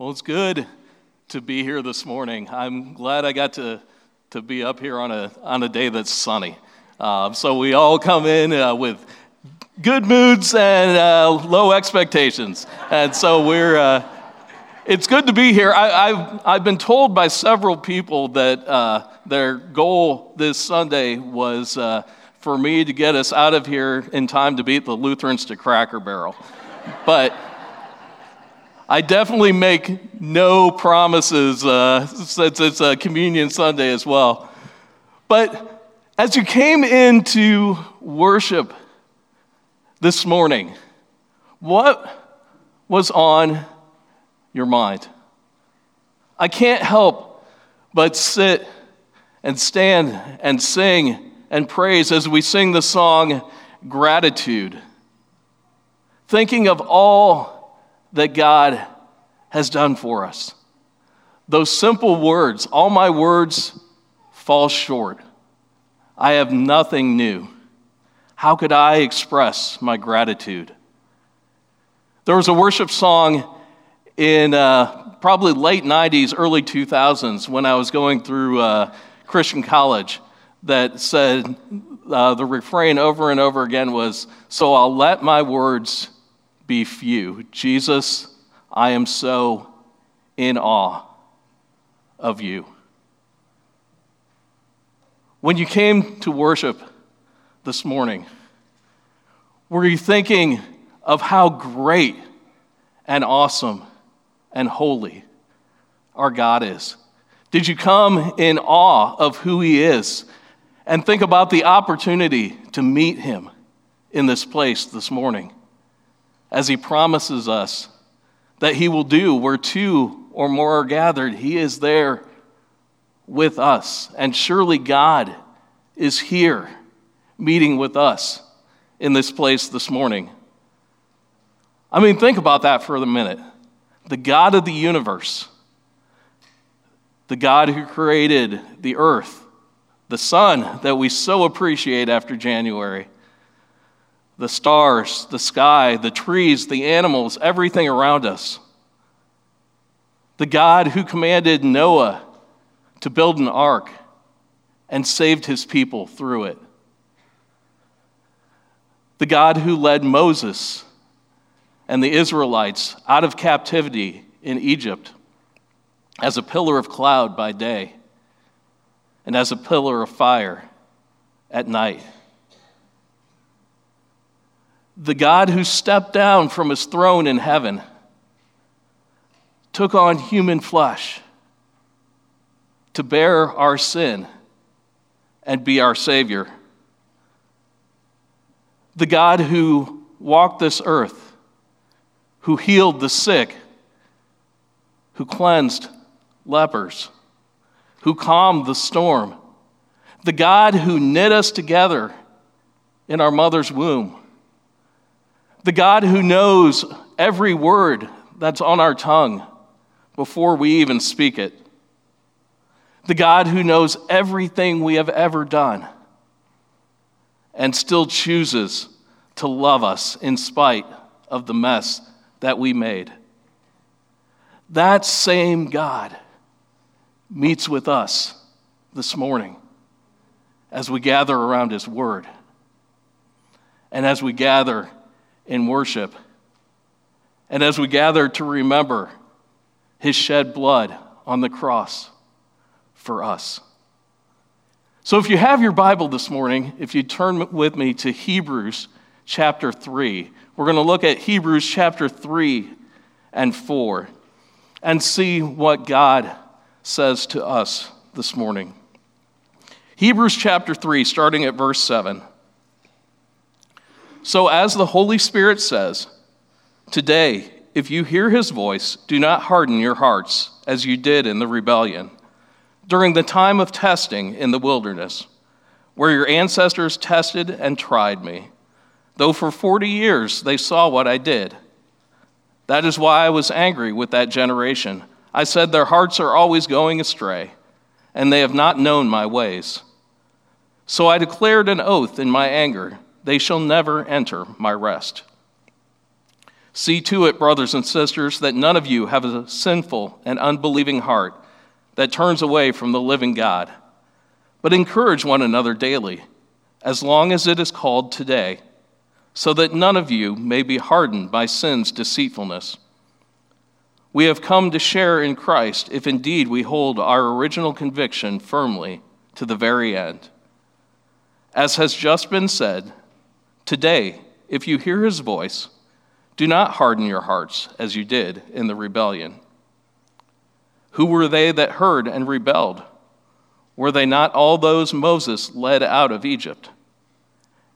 Well, it's good to be here this morning. I'm glad I got to, to be up here on a, on a day that's sunny. Uh, so we all come in uh, with good moods and uh, low expectations. And so we're, uh, it's good to be here. I, have I've been told by several people that uh, their goal this Sunday was uh, for me to get us out of here in time to beat the Lutherans to Cracker Barrel. But I definitely make no promises uh, since it's a communion Sunday as well. But as you came into worship this morning, what was on your mind? I can't help but sit and stand and sing and praise as we sing the song Gratitude, thinking of all that God has done for us. Those simple words, all my words fall short. I have nothing new. How could I express my gratitude? There was a worship song in uh, probably late 90s, early 2000s when I was going through uh, Christian college that said uh, the refrain over and over again was, So I'll let my words be few. Jesus, I am so in awe of you. When you came to worship this morning, were you thinking of how great and awesome and holy our God is? Did you come in awe of who He is and think about the opportunity to meet Him in this place this morning? As he promises us that he will do where two or more are gathered. He is there with us. And surely God is here meeting with us in this place this morning. I mean, think about that for a minute. The God of the universe, the God who created the earth, the sun that we so appreciate after January the stars, the sky, the trees, the animals, everything around us. The God who commanded Noah to build an ark and saved his people through it. The God who led Moses and the Israelites out of captivity in Egypt as a pillar of cloud by day and as a pillar of fire at night the God who stepped down from his throne in heaven took on human flesh to bear our sin and be our Savior. The God who walked this earth, who healed the sick, who cleansed lepers, who calmed the storm, the God who knit us together in our mother's womb the God who knows every word that's on our tongue before we even speak it. The God who knows everything we have ever done and still chooses to love us in spite of the mess that we made. That same God meets with us this morning as we gather around His Word and as we gather in worship. And as we gather to remember his shed blood on the cross for us. So, if you have your Bible this morning, if you turn with me to Hebrews chapter 3, we're going to look at Hebrews chapter 3 and 4 and see what God says to us this morning. Hebrews chapter 3, starting at verse 7. So, as the Holy Spirit says, today, if you hear his voice, do not harden your hearts as you did in the rebellion during the time of testing in the wilderness, where your ancestors tested and tried me, though for 40 years they saw what I did. That is why I was angry with that generation. I said, Their hearts are always going astray, and they have not known my ways. So I declared an oath in my anger they shall never enter my rest. See to it, brothers and sisters, that none of you have a sinful and unbelieving heart that turns away from the living God. But encourage one another daily, as long as it is called today, so that none of you may be hardened by sin's deceitfulness. We have come to share in Christ if indeed we hold our original conviction firmly to the very end. As has just been said, today, if you hear his voice, do not harden your hearts as you did in the rebellion. Who were they that heard and rebelled? Were they not all those Moses led out of Egypt?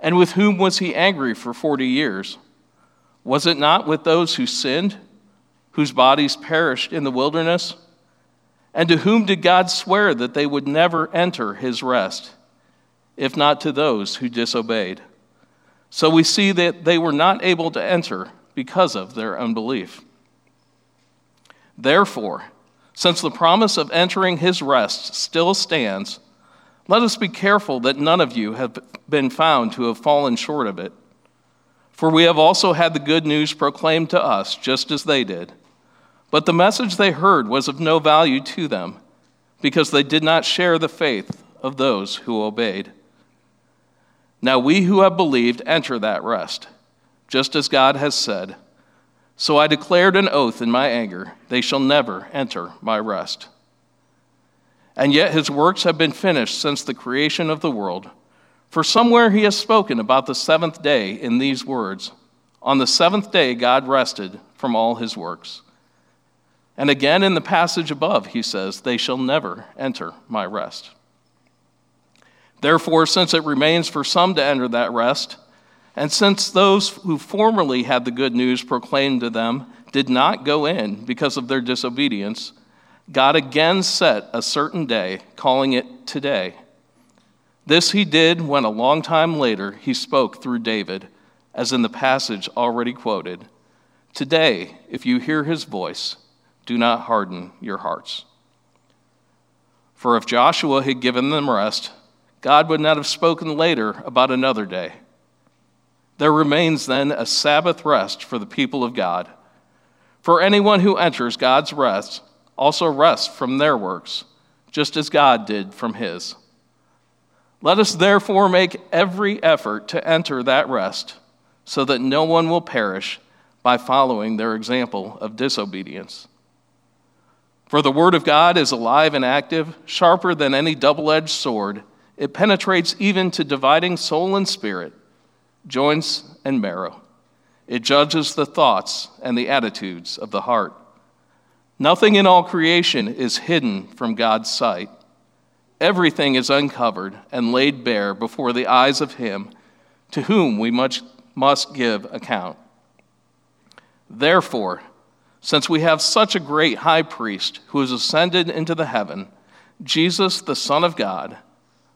And with whom was he angry for forty years? Was it not with those who sinned, whose bodies perished in the wilderness? And to whom did God swear that they would never enter his rest, if not to those who disobeyed? So we see that they were not able to enter because of their unbelief. Therefore, since the promise of entering his rest still stands, let us be careful that none of you have been found to have fallen short of it. For we have also had the good news proclaimed to us, just as they did. But the message they heard was of no value to them, because they did not share the faith of those who obeyed. Now we who have believed enter that rest just as God has said. So I declared an oath in my anger, they shall never enter my rest. And yet his works have been finished since the creation of the world. For somewhere he has spoken about the seventh day in these words On the seventh day, God rested from all his works. And again in the passage above, he says, They shall never enter my rest. Therefore, since it remains for some to enter that rest, and since those who formerly had the good news proclaimed to them did not go in because of their disobedience, God again set a certain day, calling it today. This he did when a long time later he spoke through David, as in the passage already quoted Today, if you hear his voice, do not harden your hearts. For if Joshua had given them rest, God would not have spoken later about another day. There remains then a Sabbath rest for the people of God. For anyone who enters God's rest also rests from their works, just as God did from his. Let us therefore make every effort to enter that rest, so that no one will perish by following their example of disobedience. For the Word of God is alive and active, sharper than any double edged sword. It penetrates even to dividing soul and spirit joints, and marrow. It judges the thoughts and the attitudes of the heart. Nothing in all creation is hidden from God's sight. Everything is uncovered and laid bare before the eyes of Him to whom we much must give account. Therefore, since we have such a great high priest who has ascended into the heaven, Jesus, the Son of God,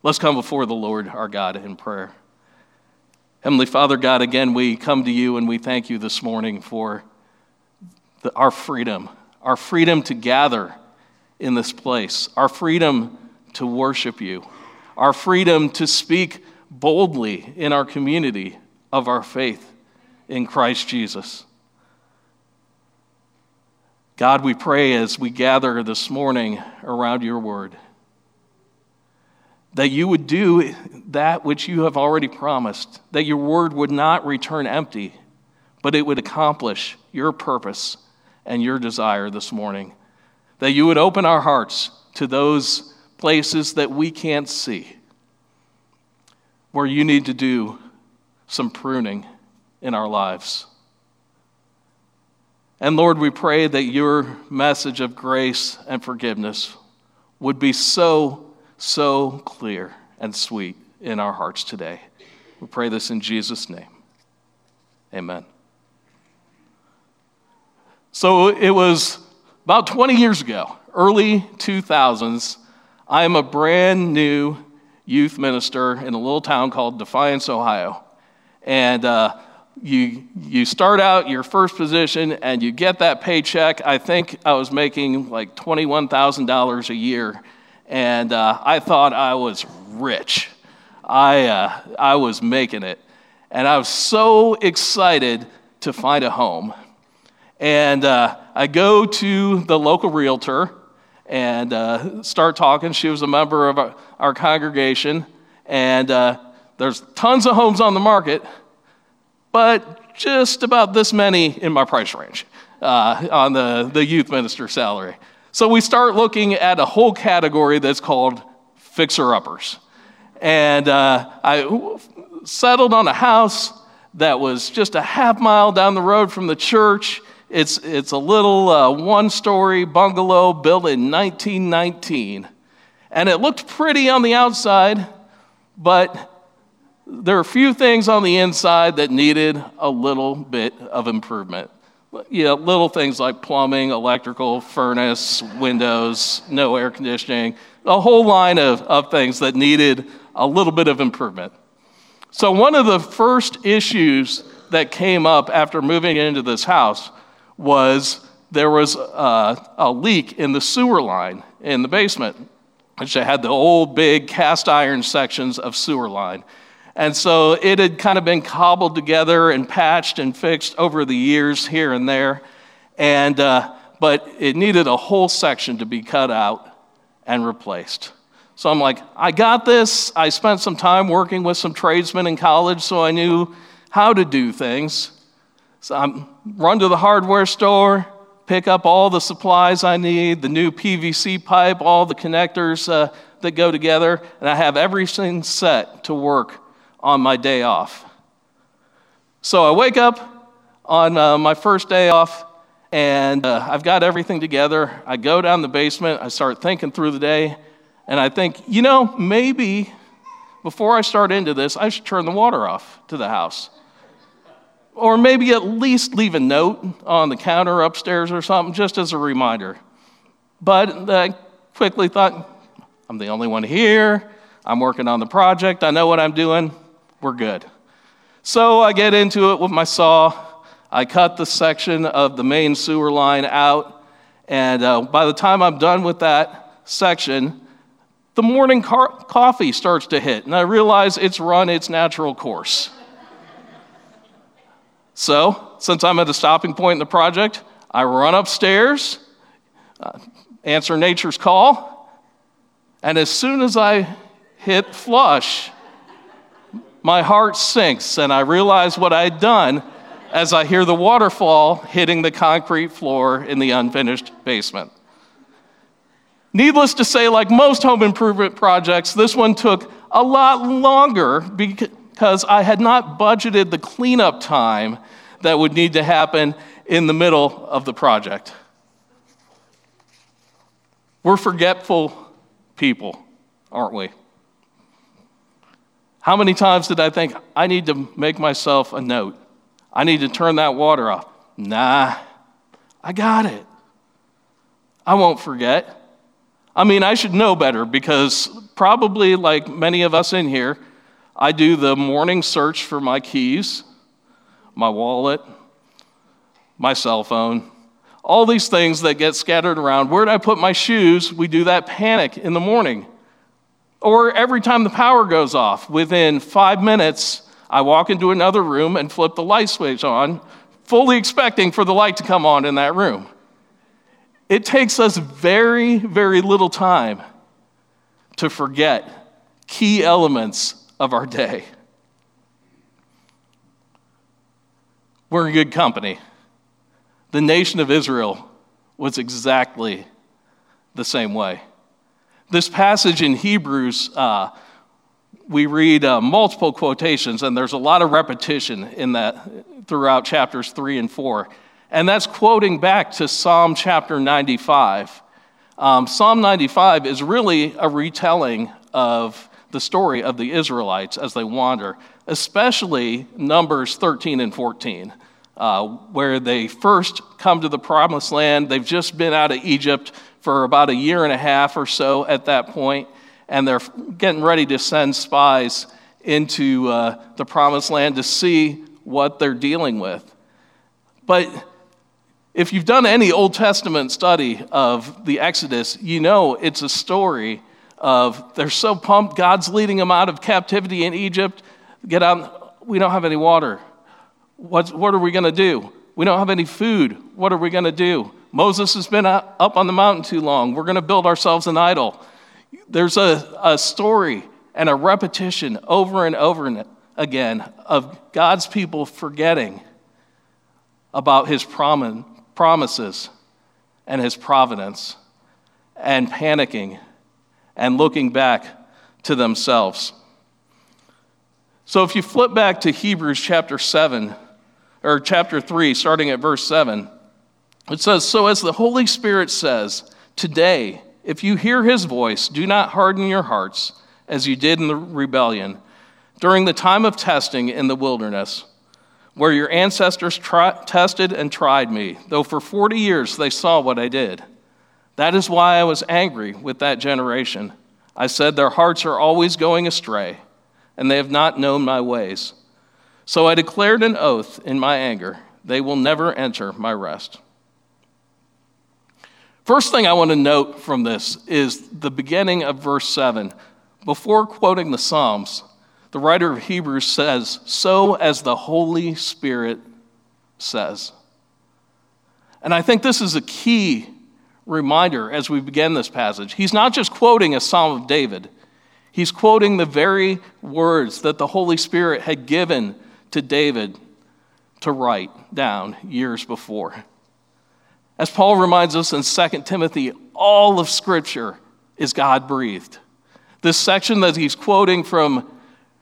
Let's come before the Lord our God in prayer. Heavenly Father, God, again, we come to you and we thank you this morning for the, our freedom, our freedom to gather in this place, our freedom to worship you, our freedom to speak boldly in our community of our faith in Christ Jesus. God, we pray as we gather this morning around your word that you would do that which you have already promised, that your word would not return empty, but it would accomplish your purpose and your desire this morning. That you would open our hearts to those places that we can't see, where you need to do some pruning in our lives. And Lord, we pray that your message of grace and forgiveness would be so so clear and sweet in our hearts today. We pray this in Jesus' name. Amen. So it was about 20 years ago, early 2000s. I am a brand new youth minister in a little town called Defiance, Ohio. And uh, you, you start out your first position and you get that paycheck. I think I was making like $21,000 a year. And uh, I thought I was rich. I, uh, I was making it. And I was so excited to find a home. And uh, I go to the local realtor and uh, start talking. She was a member of our, our congregation. And uh, there's tons of homes on the market, but just about this many in my price range uh, on the, the youth minister salary. So we start looking at a whole category that's called fixer uppers. And uh, I settled on a house that was just a half mile down the road from the church. It's, it's a little uh, one story bungalow built in 1919. And it looked pretty on the outside, but there are a few things on the inside that needed a little bit of improvement. Know, little things like plumbing, electrical, furnace, windows, no air conditioning, a whole line of, of things that needed a little bit of improvement. So, one of the first issues that came up after moving into this house was there was a, a leak in the sewer line in the basement, which had the old big cast iron sections of sewer line. And so it had kind of been cobbled together and patched and fixed over the years here and there. And, uh, but it needed a whole section to be cut out and replaced. So I'm like, I got this. I spent some time working with some tradesmen in college, so I knew how to do things. So I run to the hardware store, pick up all the supplies I need, the new PVC pipe, all the connectors uh, that go together, and I have everything set to work on my day off. So I wake up on uh, my first day off, and uh, I've got everything together. I go down the basement, I start thinking through the day, and I think, you know, maybe before I start into this, I should turn the water off to the house. Or maybe at least leave a note on the counter upstairs or something, just as a reminder. But I quickly thought, I'm the only one here. I'm working on the project. I know what I'm doing we're good. So I get into it with my saw. I cut the section of the main sewer line out. And uh, by the time I'm done with that section, the morning car- coffee starts to hit. And I realize it's run its natural course. so, since I'm at a stopping point in the project, I run upstairs, uh, answer nature's call, and as soon as I hit flush, my heart sinks and I realize what I'd done as I hear the waterfall hitting the concrete floor in the unfinished basement. Needless to say, like most home improvement projects, this one took a lot longer because I had not budgeted the cleanup time that would need to happen in the middle of the project. We're forgetful people, aren't we? How many times did I think, I need to make myself a note? I need to turn that water off. Nah, I got it. I won't forget. I mean, I should know better because probably like many of us in here, I do the morning search for my keys, my wallet, my cell phone, all these things that get scattered around. Where did I put my shoes? We do that panic in the morning. Or every time the power goes off, within five minutes, I walk into another room and flip the light switch on, fully expecting for the light to come on in that room. It takes us very, very little time to forget key elements of our day. We're in good company. The nation of Israel was exactly the same way. This passage in Hebrews, uh, we read uh, multiple quotations, and there's a lot of repetition in that throughout chapters three and four. And that's quoting back to Psalm chapter 95. Um, Psalm 95 is really a retelling of the story of the Israelites as they wander, especially Numbers 13 and 14. uh, where they first come to the promised land. They've just been out of Egypt for about a year and a half or so at that point, and they're getting ready to send spies into uh, the promised land to see what they're dealing with. But if you've done any Old Testament study of the Exodus, you know it's a story of they're so pumped, God's leading them out of captivity in Egypt. Get out, we don't have any water. What, what are we going to do? We don't have any food. What are we going to do? Moses has been up on the mountain too long. We're going to build ourselves an idol. There's a, a story and a repetition over and over again of God's people forgetting about his prom- promises and his providence and panicking and looking back to themselves. So if you flip back to Hebrews chapter 7, or chapter 3, starting at verse 7, it says, So as the Holy Spirit says, Today, if you hear his voice, do not harden your hearts as you did in the rebellion during the time of testing in the wilderness, where your ancestors tri- tested and tried me, though for 40 years they saw what I did. That is why I was angry with that generation. I said, Their hearts are always going astray, and they have not known my ways. So I declared an oath in my anger they will never enter my rest. First thing I want to note from this is the beginning of verse 7. Before quoting the Psalms, the writer of Hebrews says, So as the Holy Spirit says. And I think this is a key reminder as we begin this passage. He's not just quoting a Psalm of David, he's quoting the very words that the Holy Spirit had given to David to write down years before. As Paul reminds us in 2 Timothy, all of Scripture is God breathed. This section that he's quoting from,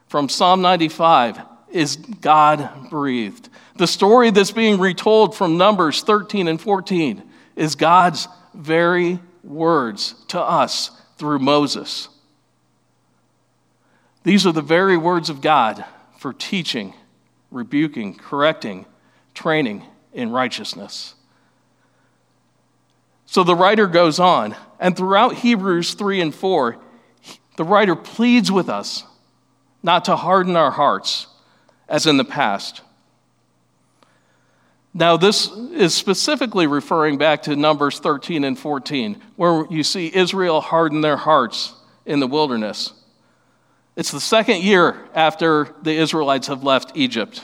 from Psalm 95 is God breathed. The story that's being retold from Numbers 13 and 14 is God's very words to us through Moses. These are the very words of God for teaching rebuking, correcting, training in righteousness. So the writer goes on, and throughout Hebrews 3 and 4, the writer pleads with us not to harden our hearts as in the past. Now, this is specifically referring back to Numbers 13 and 14, where you see Israel harden their hearts in the wilderness. It's the second year after the Israelites have left Egypt.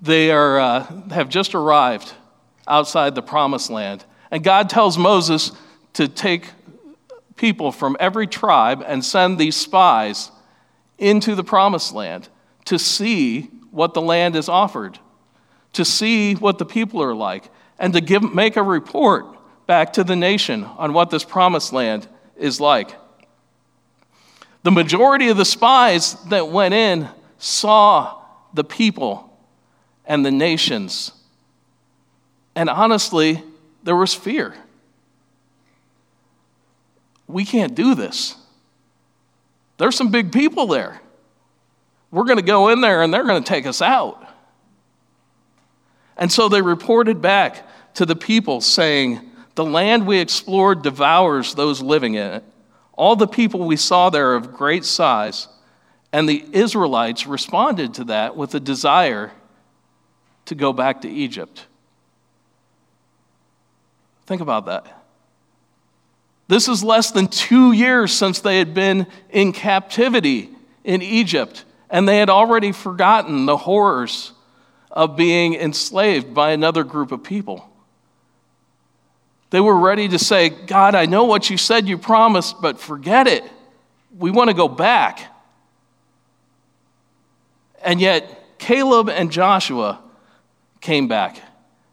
They are, uh, have just arrived outside the promised land. And God tells Moses to take people from every tribe and send these spies into the promised land to see what the land is offered, to see what the people are like, and to give, make a report back to the nation on what this promised land is like. The majority of the spies that went in saw the people and the nations. And honestly, there was fear. We can't do this. There's some big people there. We're going to go in there and they're going to take us out. And so they reported back to the people saying, The land we explored devours those living in it. All the people we saw there of great size, and the Israelites responded to that with a desire to go back to Egypt. Think about that. This is less than two years since they had been in captivity in Egypt, and they had already forgotten the horrors of being enslaved by another group of people. They were ready to say, God, I know what you said you promised, but forget it. We want to go back. And yet, Caleb and Joshua came back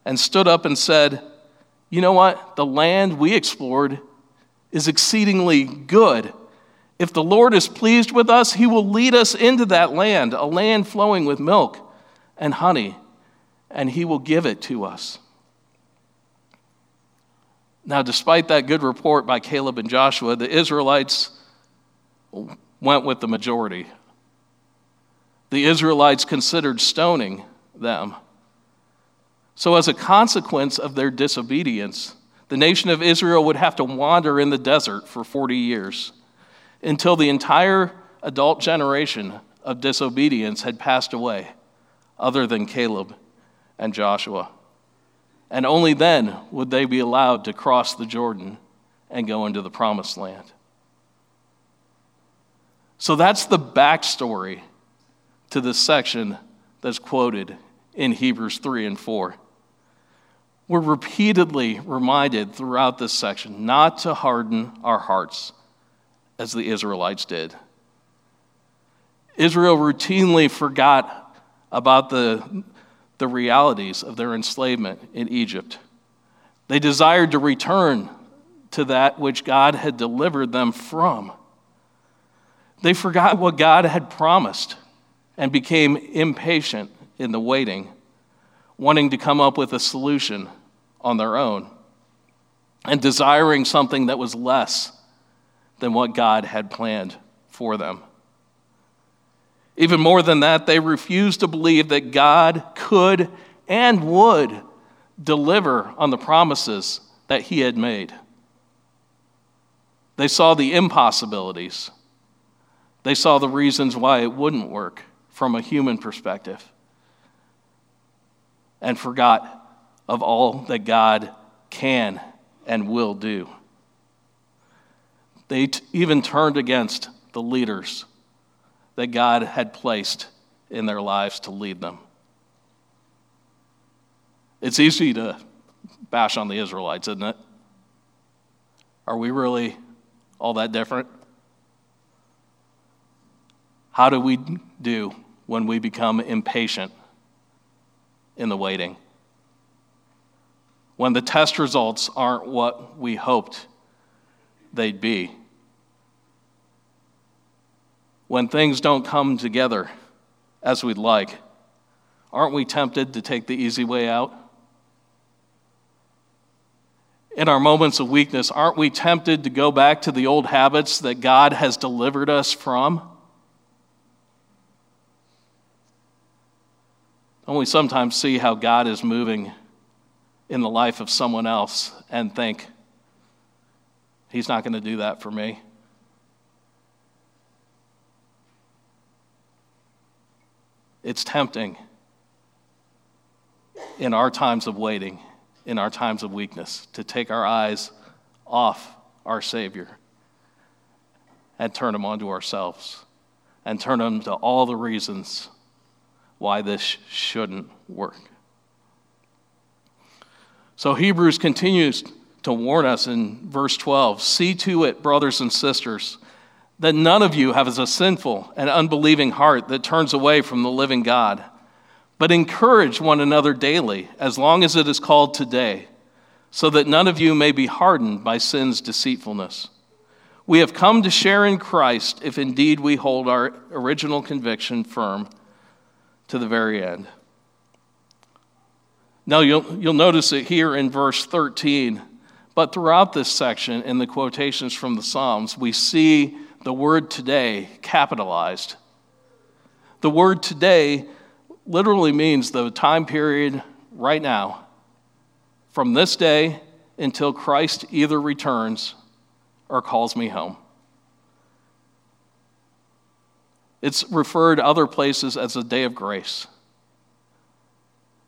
and stood up and said, You know what? The land we explored is exceedingly good. If the Lord is pleased with us, he will lead us into that land, a land flowing with milk and honey, and he will give it to us. Now, despite that good report by Caleb and Joshua, the Israelites went with the majority. The Israelites considered stoning them. So, as a consequence of their disobedience, the nation of Israel would have to wander in the desert for 40 years until the entire adult generation of disobedience had passed away, other than Caleb and Joshua. And only then would they be allowed to cross the Jordan and go into the promised land. So that's the backstory to this section that's quoted in Hebrews 3 and 4. We're repeatedly reminded throughout this section not to harden our hearts as the Israelites did. Israel routinely forgot about the, the realities of their enslavement in Egypt. They desired to return to that which God had delivered them from. They forgot what God had promised and became impatient in the waiting, wanting to come up with a solution on their own and desiring something that was less than what God had planned for them. Even more than that, they refused to believe that God could and would deliver on the promises that He had made. They saw the impossibilities. They saw the reasons why it wouldn't work from a human perspective and forgot of all that God can and will do. They t- even turned against the leaders that God had placed in their lives to lead them. It's easy to bash on the Israelites, isn't it? Are we really all that different? How do we do when we become impatient in the waiting? When the test results aren't what we hoped they'd be? When things don't come together as we'd like, aren't we tempted to take the easy way out? In our moments of weakness, aren't we tempted to go back to the old habits that God has delivered us from? Don't we sometimes see how God is moving in the life of someone else and think, He's not going to do that for me? It's tempting in our times of waiting, in our times of weakness, to take our eyes off our Savior and turn them onto ourselves and turn them to all the reasons why this shouldn't work. So Hebrews continues to warn us in verse 12 See to it, brothers and sisters, that none of you have a sinful and unbelieving heart that turns away from the living God, but encourage one another daily, as long as it is called today, so that none of you may be hardened by sin's deceitfulness. We have come to share in Christ if indeed we hold our original conviction firm to the very end. Now, you'll, you'll notice it here in verse 13, but throughout this section, in the quotations from the Psalms, we see the word today capitalized. The word today literally means the time period right now, from this day until Christ either returns or calls me home. It's referred other places as a day of grace.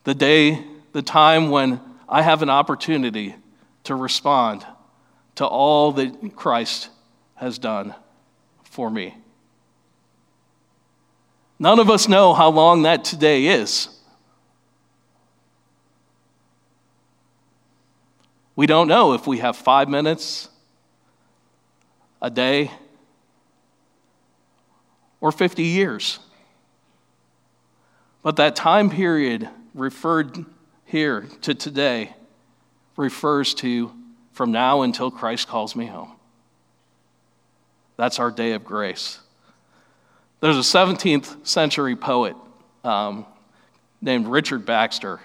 The day the time when I have an opportunity to respond to all that Christ has done for me. None of us know how long that today is. We don't know if we have five minutes, a day, or 50 years. But that time period referred here to today refers to from now until Christ calls me home. That's our day of grace. There's a 17th century poet um, named Richard Baxter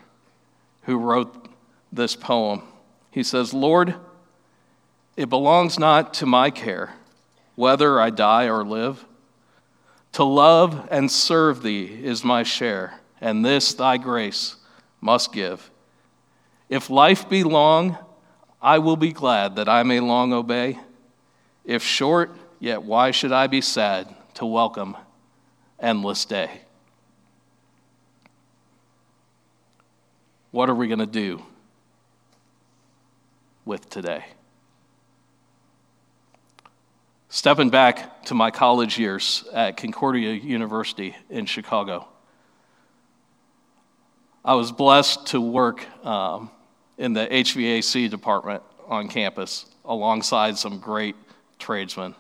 who wrote this poem. He says, Lord, it belongs not to my care whether I die or live. To love and serve thee is my share, and this thy grace must give. If life be long, I will be glad that I may long obey. If short, yet why should I be sad to welcome endless day? What are we going to do with today? Stepping back to my college years at Concordia University in Chicago, I was blessed to work um, in the HVAC department on campus alongside some great tradesmen.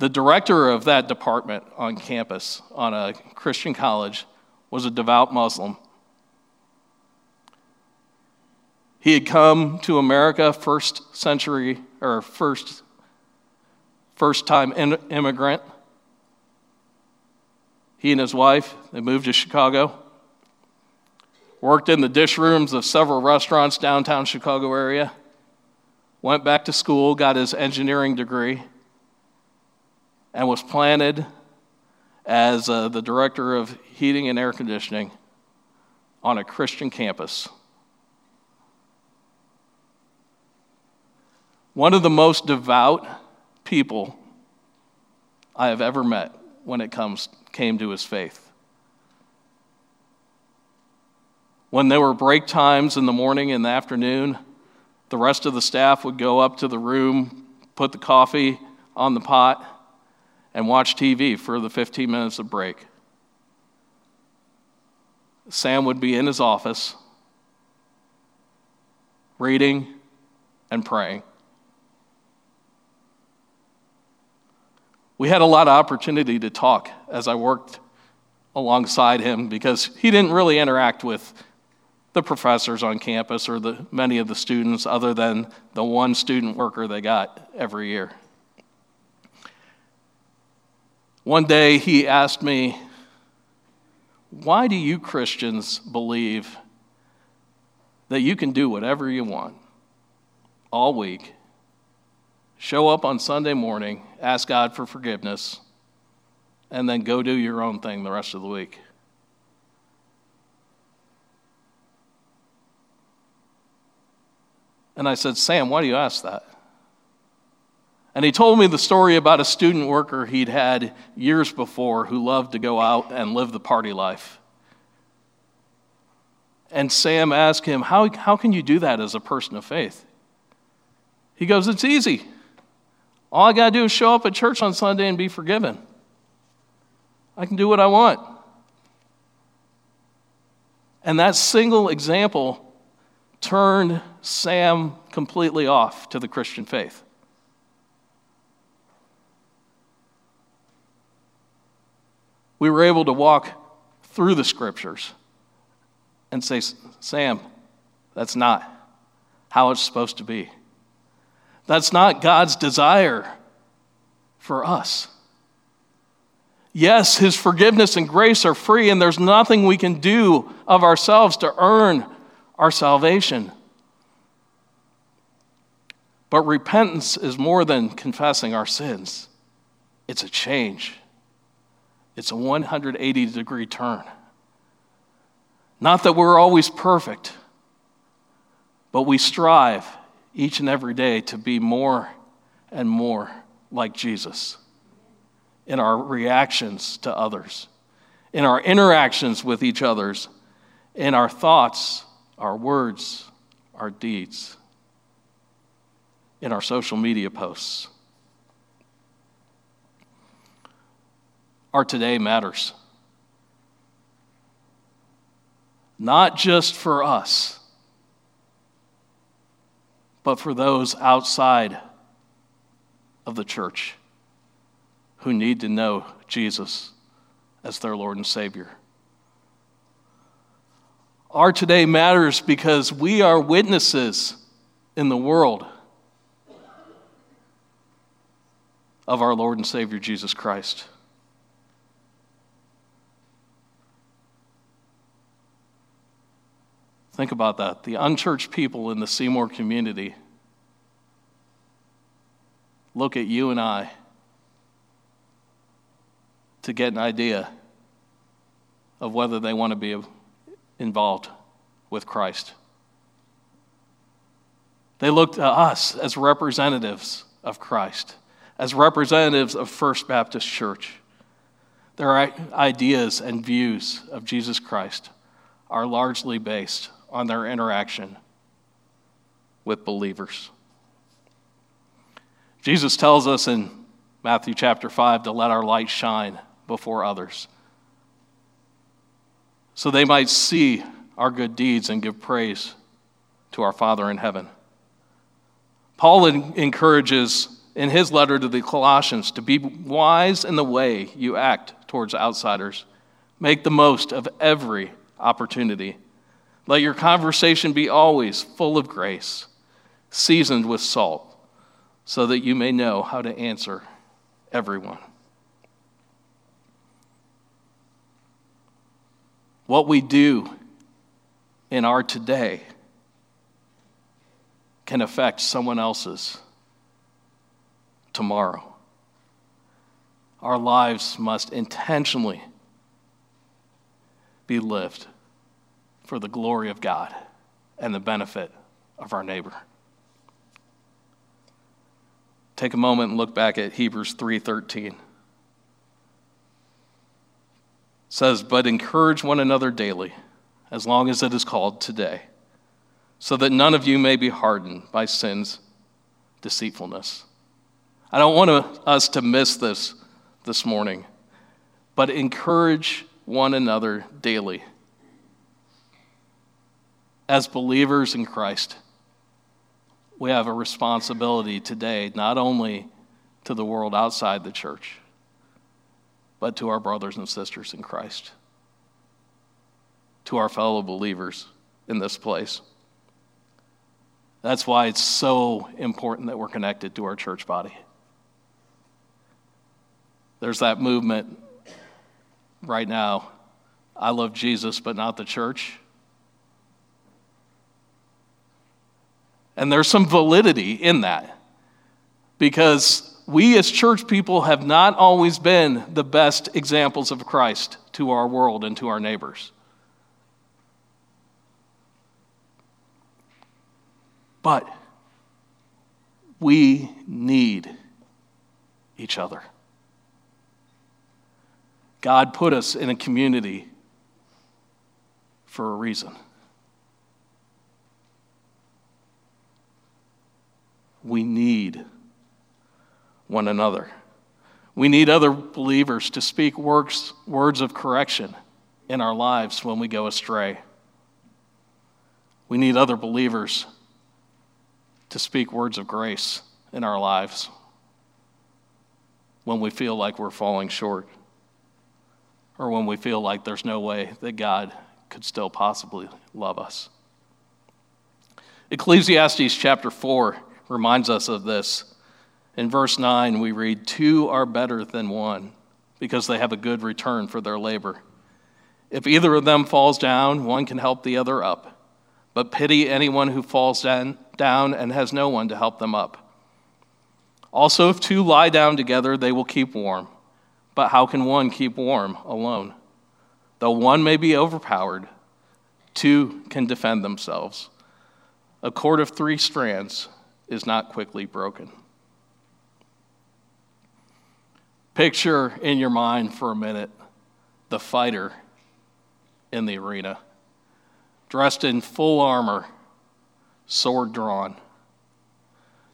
The director of that department on campus, on a Christian college, was a devout Muslim. He had come to America first century or first first time immigrant. He and his wife, they moved to Chicago. Worked in the dish rooms of several restaurants downtown Chicago area. Went back to school, got his engineering degree, and was planted as uh, the director of heating and air conditioning on a Christian campus. One of the most devout people I have ever met when it comes came to his faith. When there were break times in the morning and the afternoon, the rest of the staff would go up to the room, put the coffee on the pot, and watch TV for the 15 minutes of break. Sam would be in his office, reading and praying. We had a lot of opportunity to talk as I worked alongside him because he didn't really interact with the professors on campus or the many of the students other than the one student worker they got every year. One day he asked me, Why do you Christians believe that you can do whatever you want all week? Show up on Sunday morning, ask God for forgiveness, and then go do your own thing the rest of the week. And I said, Sam, why do you ask that? And he told me the story about a student worker he'd had years before who loved to go out and live the party life. And Sam asked him, How, how can you do that as a person of faith? He goes, It's easy. All I got to do is show up at church on Sunday and be forgiven. I can do what I want. And that single example turned Sam completely off to the Christian faith. We were able to walk through the scriptures and say, Sam, that's not how it's supposed to be. That's not God's desire for us. Yes, His forgiveness and grace are free, and there's nothing we can do of ourselves to earn our salvation. But repentance is more than confessing our sins, it's a change. It's a 180 degree turn. Not that we're always perfect, but we strive each and every day to be more and more like Jesus in our reactions to others, in our interactions with each others, in our thoughts, our words, our deeds, in our social media posts. Our today matters. Not just for us, but for those outside of the church who need to know Jesus as their Lord and Savior. Our today matters because we are witnesses in the world of our Lord and Savior Jesus Christ. Think about that. The unchurched people in the Seymour community look at you and I to get an idea of whether they want to be involved with Christ. They look to us as representatives of Christ, as representatives of First Baptist Church. Their ideas and views of Jesus Christ are largely based on their interaction with believers. Jesus tells us in Matthew chapter 5 to let our light shine before others so they might see our good deeds and give praise to our Father in heaven. Paul encourages in his letter to the Colossians to be wise in the way you act towards outsiders. Make the most of every opportunity. Let your conversation be always full of grace, seasoned with salt, so that you may know how to answer everyone. What we do in our today can affect someone else's tomorrow. Our lives must intentionally be lived for the glory of God and the benefit of our neighbor. Take a moment and look back at Hebrews 3:13. says, "But encourage one another daily, as long as it is called today, so that none of you may be hardened by sin's deceitfulness." I don't want us to miss this this morning, but encourage one another daily as believers in Christ, we have a responsibility today not only to the world outside the church, but to our brothers and sisters in Christ, to our fellow believers in this place. That's why it's so important that we're connected to our church body. There's that movement right now I love Jesus, but not the church. And there's some validity in that because we as church people have not always been the best examples of Christ to our world and to our neighbors. But we need each other. God put us in a community for a reason. We need one another. We need other believers to speak works, words of correction in our lives when we go astray. We need other believers to speak words of grace in our lives when we feel like we're falling short or when we feel like there's no way that God could still possibly love us. Ecclesiastes chapter 4 reminds us of this. In verse 9, we read, Two are better than one because they have a good return for their labor. If either of them falls down, one can help the other up. But pity anyone who falls down, and has no one to help them up. Also, if two lie down together, they will keep warm. But how can one keep warm alone? Though one may be overpowered, two can defend themselves. A cord of three strands is not quickly broken. Picture in your mind for a minute the fighter in the arena, dressed in full armor, sword drawn,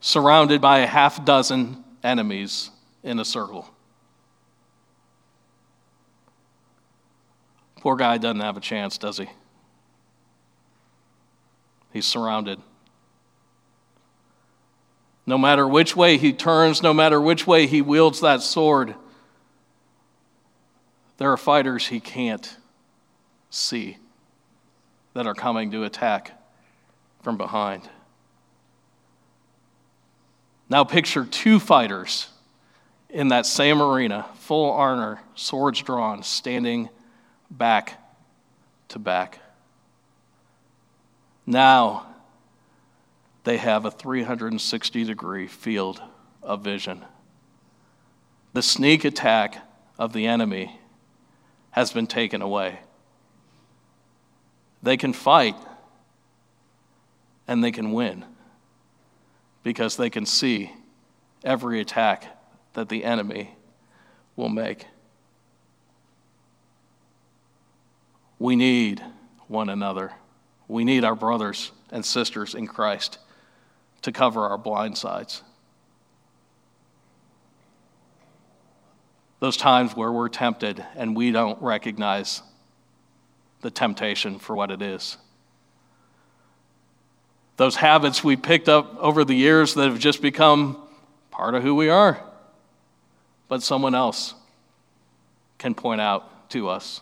surrounded by a half dozen enemies in a circle. Poor guy doesn't have a chance, does he? He's surrounded. No matter which way he turns, no matter which way he wields that sword, there are fighters he can't see that are coming to attack from behind. Now picture two fighters in that same arena, full armor, swords drawn, standing back to back. Now, they have a 360 degree field of vision. The sneak attack of the enemy has been taken away. They can fight and they can win because they can see every attack that the enemy will make. We need one another. We need our brothers and sisters in Christ to cover our blind sides. Those times where we're tempted and we don't recognize the temptation for what it is. Those habits we picked up over the years that have just become part of who we are, but someone else can point out to us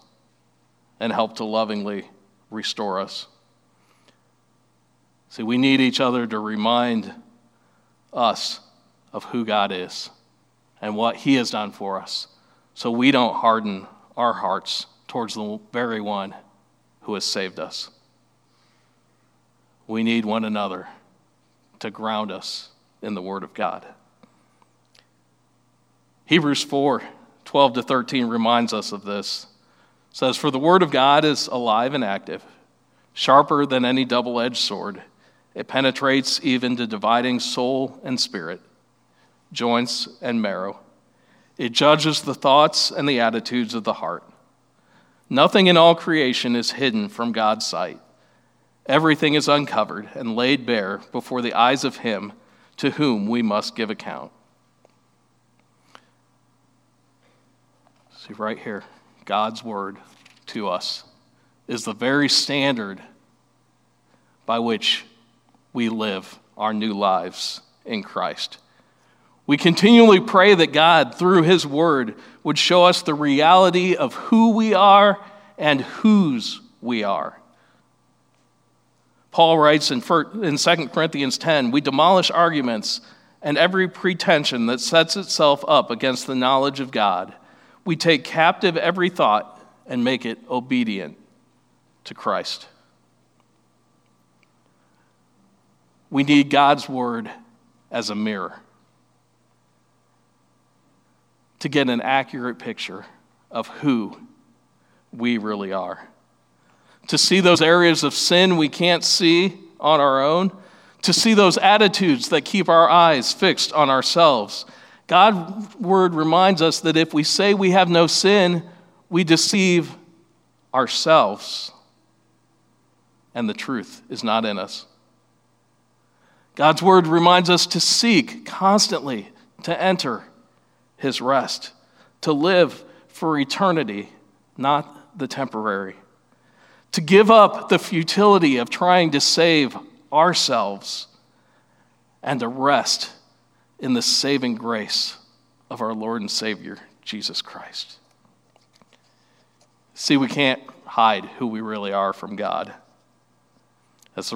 and help to lovingly restore us. See, we need each other to remind us of who God is and what He has done for us so we don't harden our hearts towards the very one who has saved us. We need one another to ground us in the Word of God. Hebrews 4 12 to 13 reminds us of this. It says, For the Word of God is alive and active, sharper than any double edged sword. It penetrates even to dividing soul and spirit, joints and marrow. It judges the thoughts and the attitudes of the heart. Nothing in all creation is hidden from God's sight. Everything is uncovered and laid bare before the eyes of Him to whom we must give account. See, right here, God's word to us is the very standard by which we live our new lives in Christ. We continually pray that God, through His Word, would show us the reality of who we are and whose we are. Paul writes in 2 Corinthians 10 We demolish arguments and every pretension that sets itself up against the knowledge of God. We take captive every thought and make it obedient to Christ. We need God's word as a mirror to get an accurate picture of who we really are. To see those areas of sin we can't see on our own, to see those attitudes that keep our eyes fixed on ourselves. God's word reminds us that if we say we have no sin, we deceive ourselves, and the truth is not in us. God's word reminds us to seek constantly to enter his rest, to live for eternity, not the temporary, to give up the futility of trying to save ourselves, and to rest in the saving grace of our Lord and Savior, Jesus Christ. See, we can't hide who we really are from God. As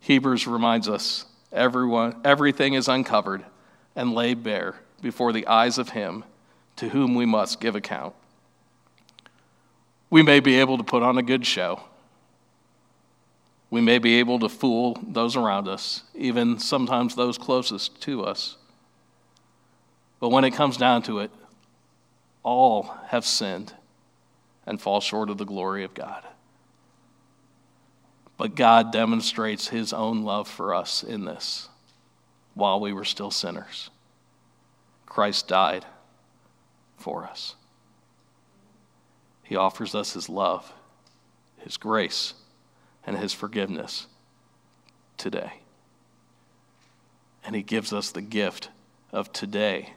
Hebrews reminds us, Everyone, everything is uncovered and laid bare before the eyes of Him to whom we must give account. We may be able to put on a good show. We may be able to fool those around us, even sometimes those closest to us. But when it comes down to it, all have sinned and fall short of the glory of God. But God demonstrates his own love for us in this while we were still sinners. Christ died for us. He offers us his love, his grace, and his forgiveness today. And he gives us the gift of today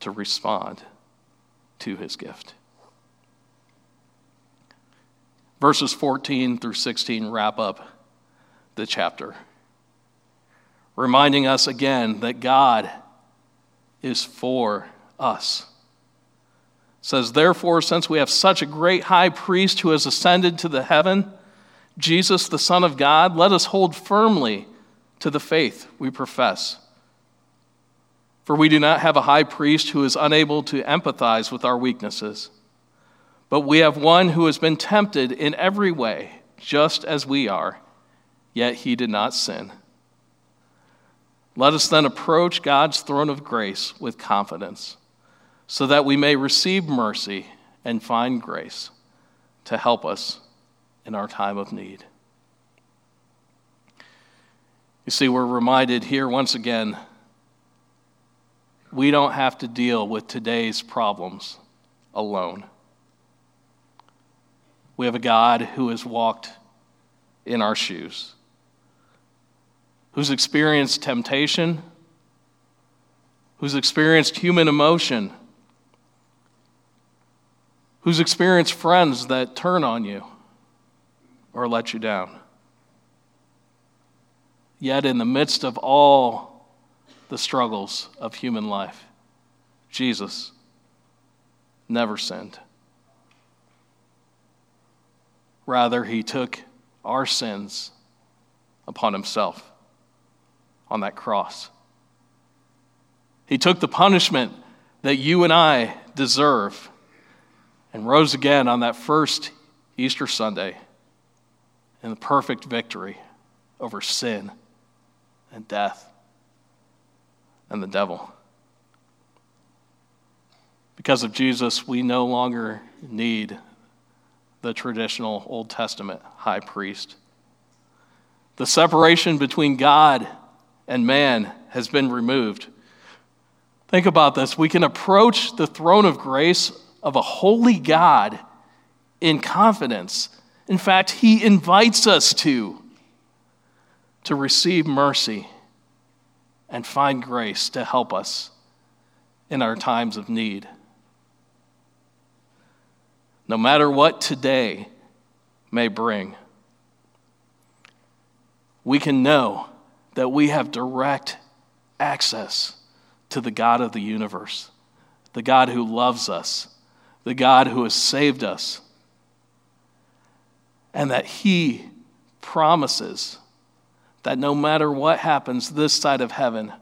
to respond to his gift. Verses 14 through 16 wrap up the chapter, reminding us again that God is for us. Says, Therefore, since we have such a great high priest who has ascended to the heaven, Jesus, the Son of God, let us hold firmly to the faith we profess. For we do not have a high priest who is unable to empathize with our weaknesses but we have one who has been tempted in every way, just as we are, yet he did not sin. Let us then approach God's throne of grace with confidence, so that we may receive mercy and find grace to help us in our time of need. You see, we're reminded here once again we don't have to deal with today's problems alone. We have a God who has walked in our shoes, who's experienced temptation, who's experienced human emotion, who's experienced friends that turn on you or let you down. Yet, in the midst of all the struggles of human life, Jesus never sinned. Rather, he took our sins upon himself on that cross. He took the punishment that you and I deserve and rose again on that first Easter Sunday in the perfect victory over sin and death and the devil. Because of Jesus, we no longer need the traditional Old Testament high priest. The separation between God and man has been removed. Think about this. We can approach the throne of grace of a holy God in confidence. In fact, He invites us to, to receive mercy and find grace to help us in our times of need. No matter what today may bring, we can know that we have direct access to the God of the universe, the God who loves us, the God who has saved us, and that He promises that no matter what happens this side of heaven,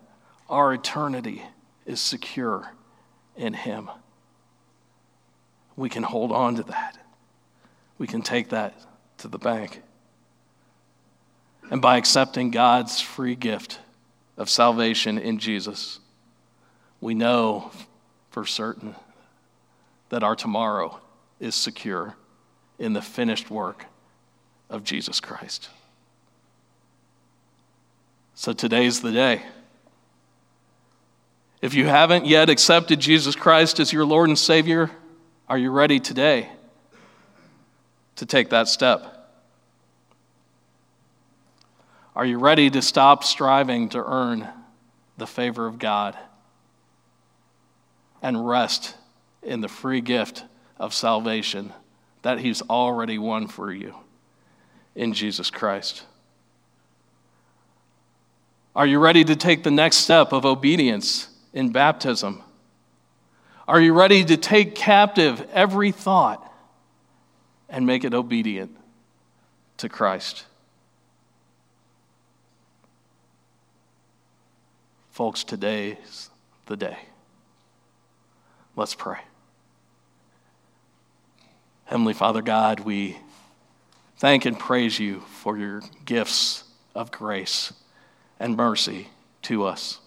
our eternity is secure in Him. We can hold on to that. We can take that to the bank. And by accepting God's free gift of salvation in Jesus, we know for certain that our tomorrow is secure in the finished work of Jesus Christ. So today's the day. If you haven't yet accepted Jesus Christ as your Lord and Savior, are you ready today to take that step? Are you ready to stop striving to earn the favor of God and rest in the free gift of salvation that He's already won for you in Jesus Christ? Are you ready to take the next step of obedience in baptism? Are you ready to take captive every thought and make it obedient to Christ? Folks, today's the day. Let's pray. Heavenly Father God, we thank and praise you for your gifts of grace and mercy to us.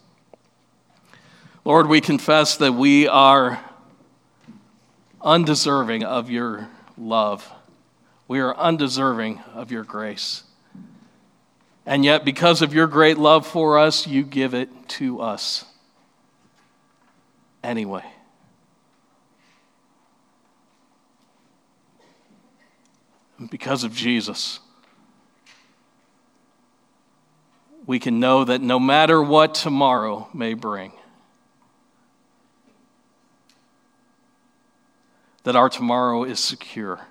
Lord, we confess that we are undeserving of your love. We are undeserving of your grace. And yet, because of your great love for us, you give it to us anyway. And because of Jesus, we can know that no matter what tomorrow may bring, that our tomorrow is secure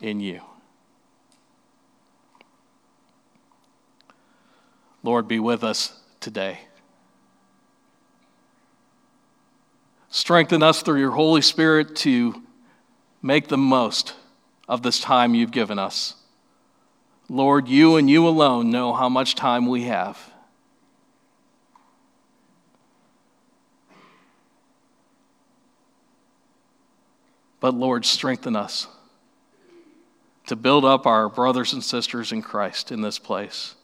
in you. Lord, be with us today. Strengthen us through your Holy Spirit to make the most of this time you've given us. Lord, you and you alone know how much time we have. But Lord, strengthen us to build up our brothers and sisters in Christ in this place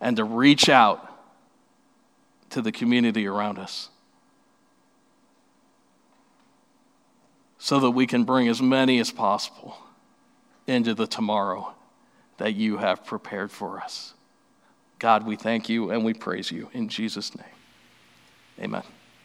and to reach out to the community around us so that we can bring as many as possible into the tomorrow that you have prepared for us. God, we thank you and we praise you in Jesus' name. Amen.